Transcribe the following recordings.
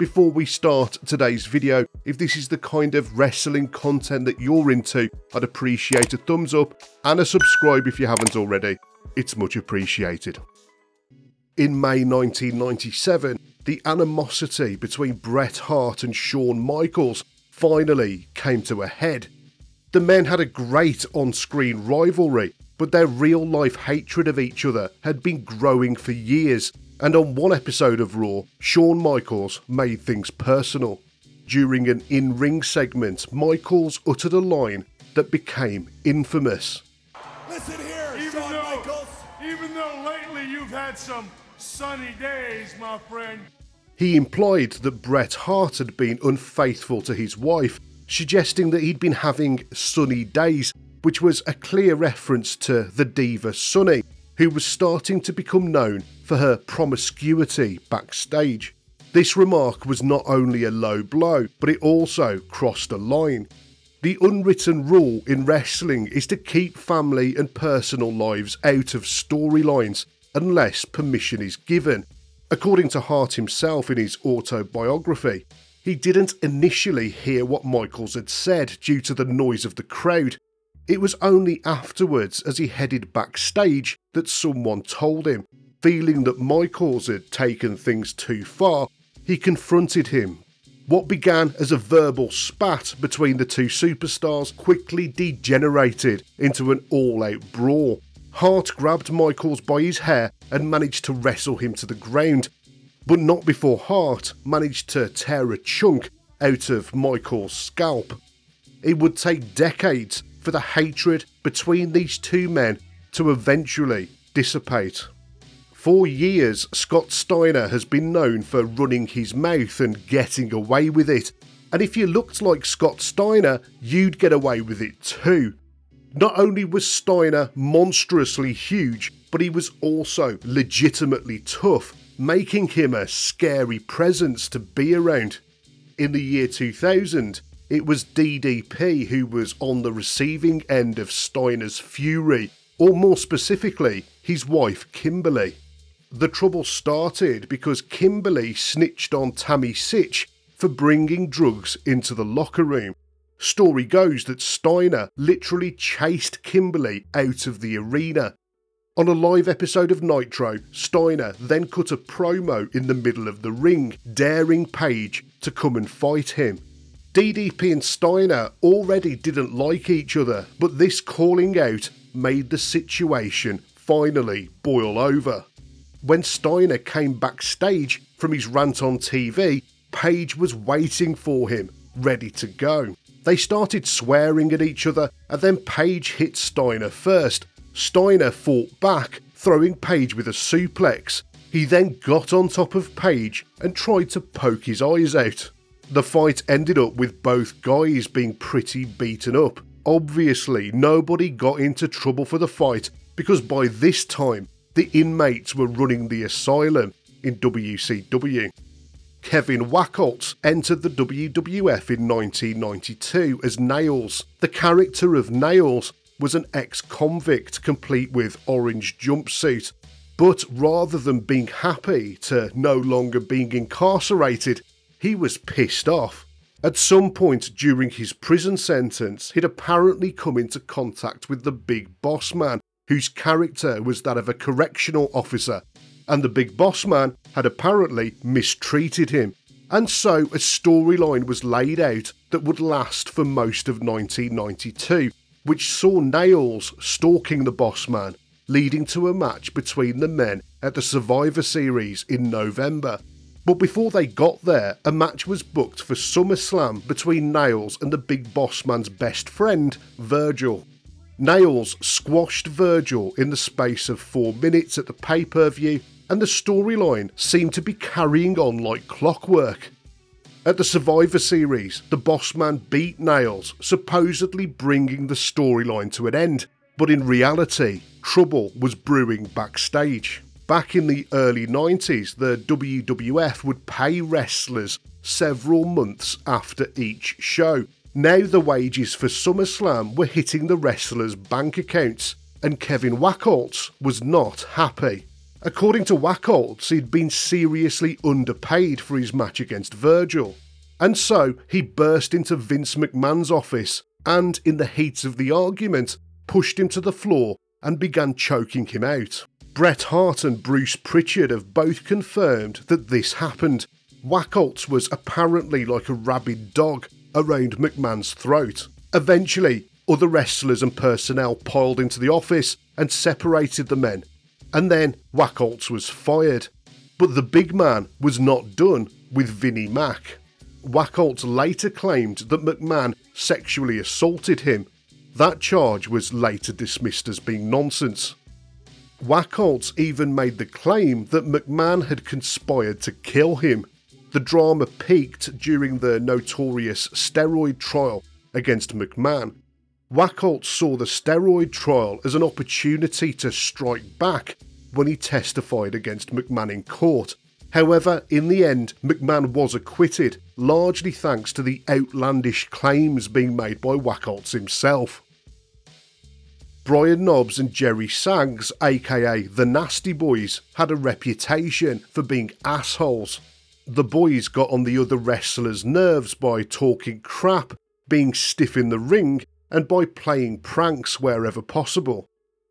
Before we start today's video, if this is the kind of wrestling content that you're into, I'd appreciate a thumbs up and a subscribe if you haven't already. It's much appreciated. In May 1997, the animosity between Bret Hart and Shawn Michaels finally came to a head. The men had a great on screen rivalry, but their real life hatred of each other had been growing for years and on one episode of Raw, Shawn Michaels made things personal. During an in ring segment, Michaels uttered a line that became infamous. Listen here, Even Shawn though, Michaels. even though lately you've had some sunny days, my friend. He implied that Bret Hart had been unfaithful to his wife, suggesting that he'd been having sunny days, which was a clear reference to the diva Sunny, who was starting to become known for her promiscuity backstage. This remark was not only a low blow, but it also crossed a line. The unwritten rule in wrestling is to keep family and personal lives out of storylines unless permission is given. According to Hart himself in his autobiography, he didn't initially hear what Michaels had said due to the noise of the crowd, it was only afterwards, as he headed backstage, that someone told him. Feeling that Michaels had taken things too far, he confronted him. What began as a verbal spat between the two superstars quickly degenerated into an all out brawl. Hart grabbed Michaels by his hair and managed to wrestle him to the ground, but not before Hart managed to tear a chunk out of Michaels' scalp. It would take decades for the hatred between these two men to eventually dissipate. For years, Scott Steiner has been known for running his mouth and getting away with it, and if you looked like Scott Steiner, you'd get away with it too. Not only was Steiner monstrously huge, but he was also legitimately tough, making him a scary presence to be around. In the year 2000, it was DDP who was on the receiving end of Steiner's fury, or more specifically, his wife Kimberly. The trouble started because Kimberly snitched on Tammy Sytch for bringing drugs into the locker room. Story goes that Steiner literally chased Kimberly out of the arena. On a live episode of Nitro, Steiner then cut a promo in the middle of the ring, daring Page to come and fight him. DDP and Steiner already didn't like each other, but this calling out made the situation finally boil over. When Steiner came backstage from his rant on TV, Page was waiting for him, ready to go. They started swearing at each other, and then Page hit Steiner first. Steiner fought back, throwing Page with a suplex. He then got on top of Page and tried to poke his eyes out. The fight ended up with both guys being pretty beaten up. Obviously, nobody got into trouble for the fight because by this time, the inmates were running the asylum in WCW. Kevin Wacholz entered the WWF in 1992 as Nailz. The character of Nailz was an ex convict complete with orange jumpsuit, but rather than being happy to no longer being incarcerated, he was pissed off. At some point during his prison sentence, he'd apparently come into contact with the Big Boss Man, whose character was that of a correctional officer, and the Big Boss Man had apparently mistreated him. And so a storyline was laid out that would last for most of 1992, which saw Nailz stalking the Boss Man, leading to a match between the men at the Survivor Series in November. But before they got there, a match was booked for SummerSlam between Nailz and the Big Boss Man's best friend, Virgil. Nailz squashed Virgil in the space of four minutes at the pay per view, and the storyline seemed to be carrying on like clockwork. At the Survivor Series, the Boss Man beat Nailz, supposedly bringing the storyline to an end, but in reality, trouble was brewing backstage. Back in the early 90s, the WWF would pay wrestlers several months after each show. Now the wages for SummerSlam were hitting the wrestlers' bank accounts, and Kevin Wacholz was not happy. According to Wacholz, he'd been seriously underpaid for his match against Virgil, and so he burst into Vince McMahon's office and, in the heat of the argument, pushed him to the floor and began choking him out. Bret Hart and Bruce Pritchard have both confirmed that this happened. Wacholz was apparently like a rabid dog around McMahon's throat. Eventually, other wrestlers and personnel piled into the office and separated the men, and then Wacholz was fired. But the big man was not done with Vinnie Mac. Wacholz later claimed that McMahon sexually assaulted him. That charge was later dismissed as being nonsense. Wacholz even made the claim that McMahon had conspired to kill him. The drama peaked during the notorious steroid trial against McMahon. Wacholz saw the steroid trial as an opportunity to strike back when he testified against McMahon in court. However, in the end, McMahon was acquitted, largely thanks to the outlandish claims being made by Wacholz himself. Brian Knobbs and Jerry Sags, aka the Nasty Boys, had a reputation for being assholes. The boys got on the other wrestlers' nerves by talking crap, being stiff in the ring, and by playing pranks wherever possible.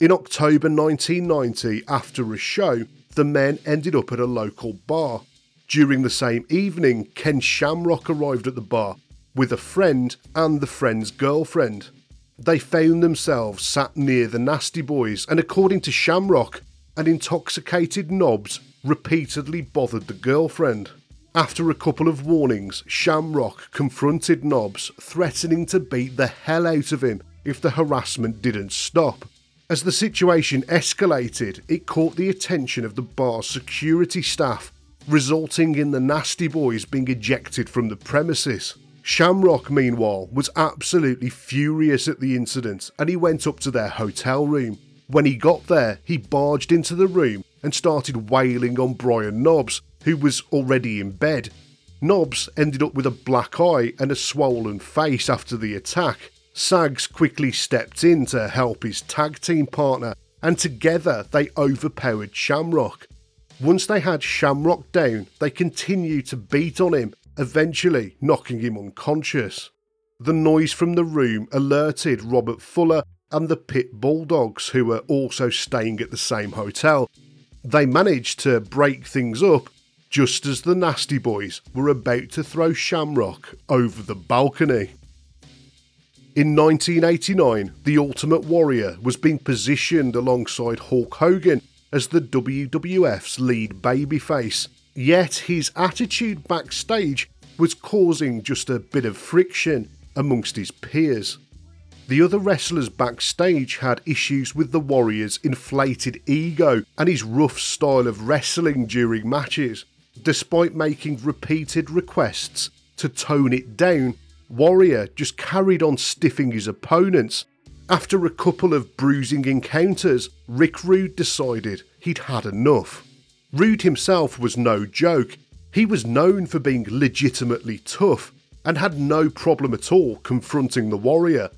In October 1990, after a show, the men ended up at a local bar. During the same evening, Ken Shamrock arrived at the bar with a friend and the friend's girlfriend. They found themselves sat near the Nasty Boys, and according to Shamrock, an intoxicated Knobbs repeatedly bothered the girlfriend. After a couple of warnings, Shamrock confronted Knobbs, threatening to beat the hell out of him if the harassment didn't stop. As the situation escalated, it caught the attention of the bar's security staff, resulting in the Nasty Boys being ejected from the premises. Shamrock, meanwhile, was absolutely furious at the incident and he went up to their hotel room. When he got there, he barged into the room and started wailing on Brian Knobbs, who was already in bed. Knobbs ended up with a black eye and a swollen face after the attack. Sags quickly stepped in to help his tag team partner, and together they overpowered Shamrock. Once they had Shamrock down, they continued to beat on him eventually knocking him unconscious. The noise from the room alerted Robert Fuller and the Pit Bulldogs, who were also staying at the same hotel. They managed to break things up just as the Nasty Boys were about to throw Shamrock over the balcony. In 1989, The Ultimate Warrior was being positioned alongside Hulk Hogan as the WWF's lead babyface, Yet his attitude backstage was causing just a bit of friction amongst his peers. The other wrestlers backstage had issues with the Warrior's inflated ego and his rough style of wrestling during matches. Despite making repeated requests to tone it down, Warrior just carried on stiffing his opponents. After a couple of bruising encounters, Rick Rude decided he'd had enough. Rude himself was no joke. He was known for being legitimately tough and had no problem at all confronting the Warrior.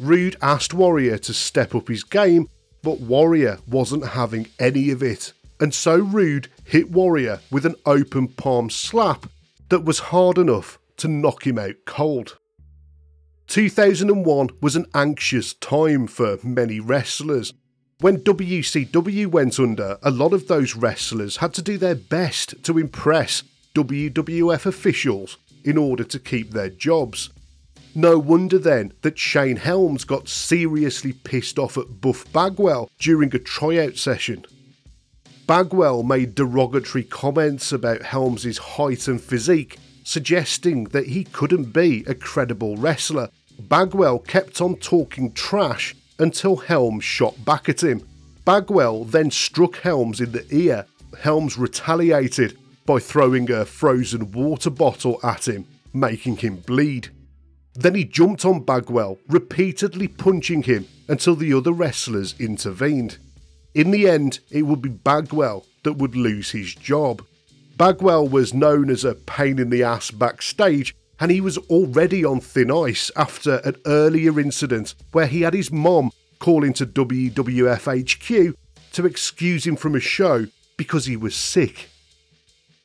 Rude asked Warrior to step up his game, but Warrior wasn't having any of it, and so Rude hit Warrior with an open palm slap that was hard enough to knock him out cold. 2001 was an anxious time for many wrestlers when WCW went under, a lot of those wrestlers had to do their best to impress WWF officials in order to keep their jobs. No wonder then that Shane Helms got seriously pissed off at Buff Bagwell during a tryout session. Bagwell made derogatory comments about Helms's height and physique, suggesting that he couldn't be a credible wrestler. Bagwell kept on talking trash until Helms shot back at him. Bagwell then struck Helms in the ear. Helms retaliated by throwing a frozen water bottle at him, making him bleed. Then he jumped on Bagwell, repeatedly punching him until the other wrestlers intervened. In the end, it would be Bagwell that would lose his job. Bagwell was known as a pain in the ass backstage and he was already on thin ice after an earlier incident where he had his mom call into WWF HQ to excuse him from a show because he was sick.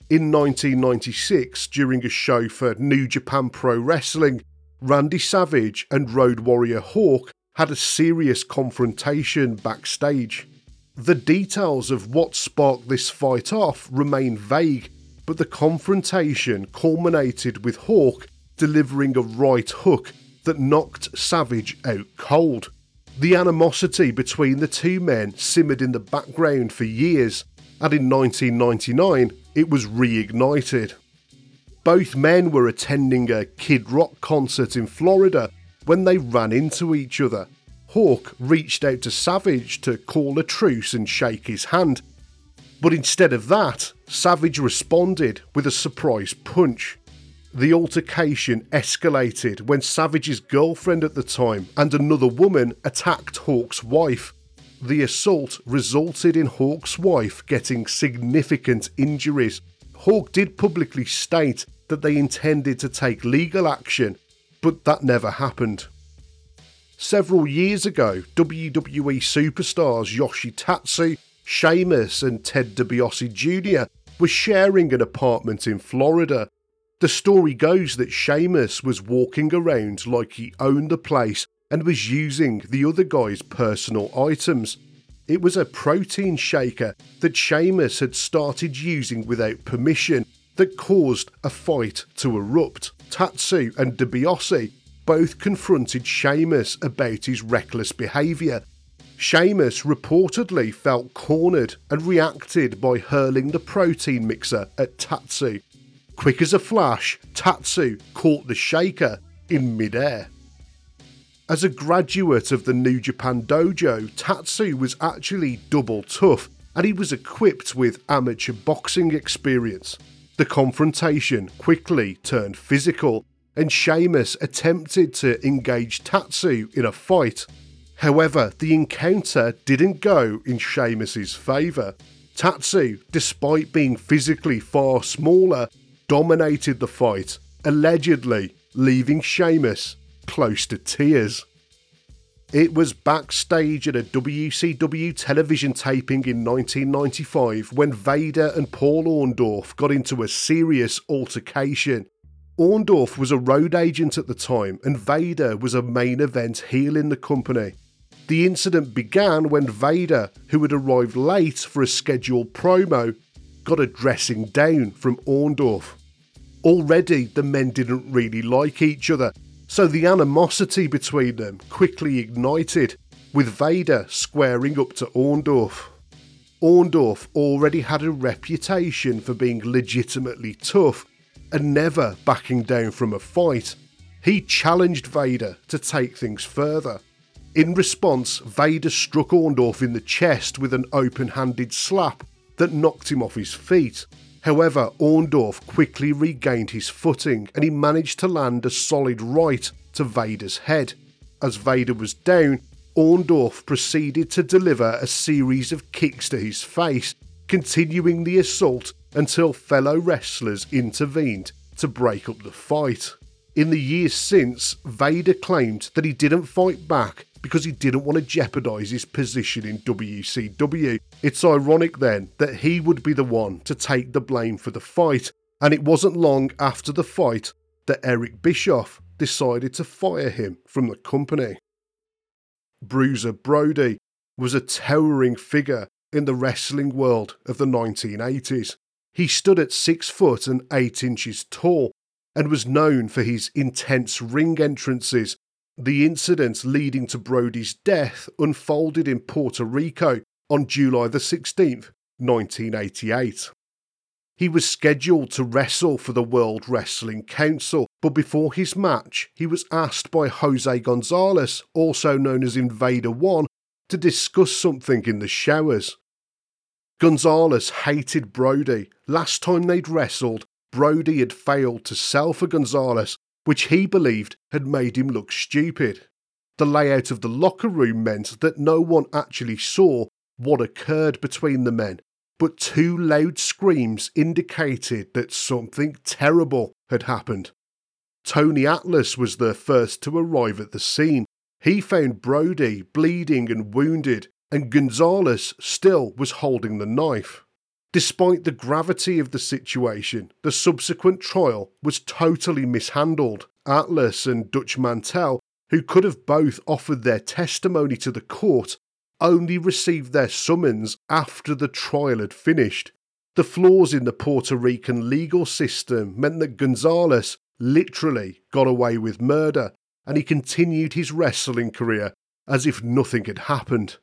In 1996, during a show for New Japan Pro Wrestling, Randy Savage and Road Warrior Hawk had a serious confrontation backstage. The details of what sparked this fight off remain vague, but the confrontation culminated with Hawk delivering a right hook that knocked Savage out cold. The animosity between the two men simmered in the background for years, and in 1999 it was reignited. Both men were attending a Kid Rock concert in Florida when they ran into each other. Hawk reached out to Savage to call a truce and shake his hand, but instead of that, Savage responded with a surprise punch. The altercation escalated when Savage's girlfriend at the time and another woman attacked Hawk's wife. The assault resulted in Hawk's wife getting significant injuries. Hawk did publicly state that they intended to take legal action, but that never happened. Several years ago, WWE superstars Yoshi Tatsu, Sheamus, and Ted DiBiase Jr. were sharing an apartment in Florida the story goes that Sheamus was walking around like he owned the place and was using the other guy's personal items. It was a protein shaker that Sheamus had started using without permission that caused a fight to erupt. Tatsu and DiBiase both confronted Sheamus about his reckless behaviour. Sheamus reportedly felt cornered and reacted by hurling the protein mixer at Tatsu. Quick as a flash, Tatsu caught the shaker in midair. As a graduate of the New Japan Dojo, Tatsu was actually double tough and he was equipped with amateur boxing experience. The confrontation quickly turned physical, and Sheamus attempted to engage Tatsu in a fight. However, the encounter didn't go in Sheamus's favour. Tatsu, despite being physically far smaller, dominated the fight, allegedly leaving Sheamus close to tears. It was backstage at a WCW television taping in 1995 when Vader and Paul Orndorff got into a serious altercation. Orndorff was a road agent at the time, and Vader was a main event heel in the company. The incident began when Vader, who had arrived late for a scheduled promo, got a dressing down from Orndorff. Already, the men didn't really like each other, so the animosity between them quickly ignited, with Vader squaring up to Orndorff. Orndorff already had a reputation for being legitimately tough and never backing down from a fight. He challenged Vader to take things further. In response, Vader struck Orndorff in the chest with an open handed slap that knocked him off his feet. However, Orndorff quickly regained his footing and he managed to land a solid right to Vader's head. As Vader was down, Orndorff proceeded to deliver a series of kicks to his face, continuing the assault until fellow wrestlers intervened to break up the fight. In the years since, Vader claimed that he didn't fight back because he didn't want to jeopardise his position in WCW. It's ironic then that he would be the one to take the blame for the fight, and it wasn't long after the fight that Eric Bischoff decided to fire him from the company. Bruiser Brody was a towering figure in the wrestling world of the 1980s. He stood at 6 foot and 8 inches tall and was known for his intense ring entrances the incident leading to Brody's death unfolded in Puerto Rico on July the 16th, 1988. He was scheduled to wrestle for the World Wrestling Council, but before his match, he was asked by Jose Gonzalez, also known as Invader One, to discuss something in the showers. Gonzalez hated Brody. Last time they'd wrestled, Brody had failed to sell for Gonzalez which he believed had made him look stupid. The layout of the locker room meant that no one actually saw what occurred between the men, but two loud screams indicated that something terrible had happened. Tony Atlas was the first to arrive at the scene. He found Brody bleeding and wounded, and Gonzalez still was holding the knife. Despite the gravity of the situation, the subsequent trial was totally mishandled. Atlas and Dutch Mantell, who could have both offered their testimony to the court, only received their summons after the trial had finished. The flaws in the Puerto Rican legal system meant that Gonzalez literally got away with murder and he continued his wrestling career as if nothing had happened.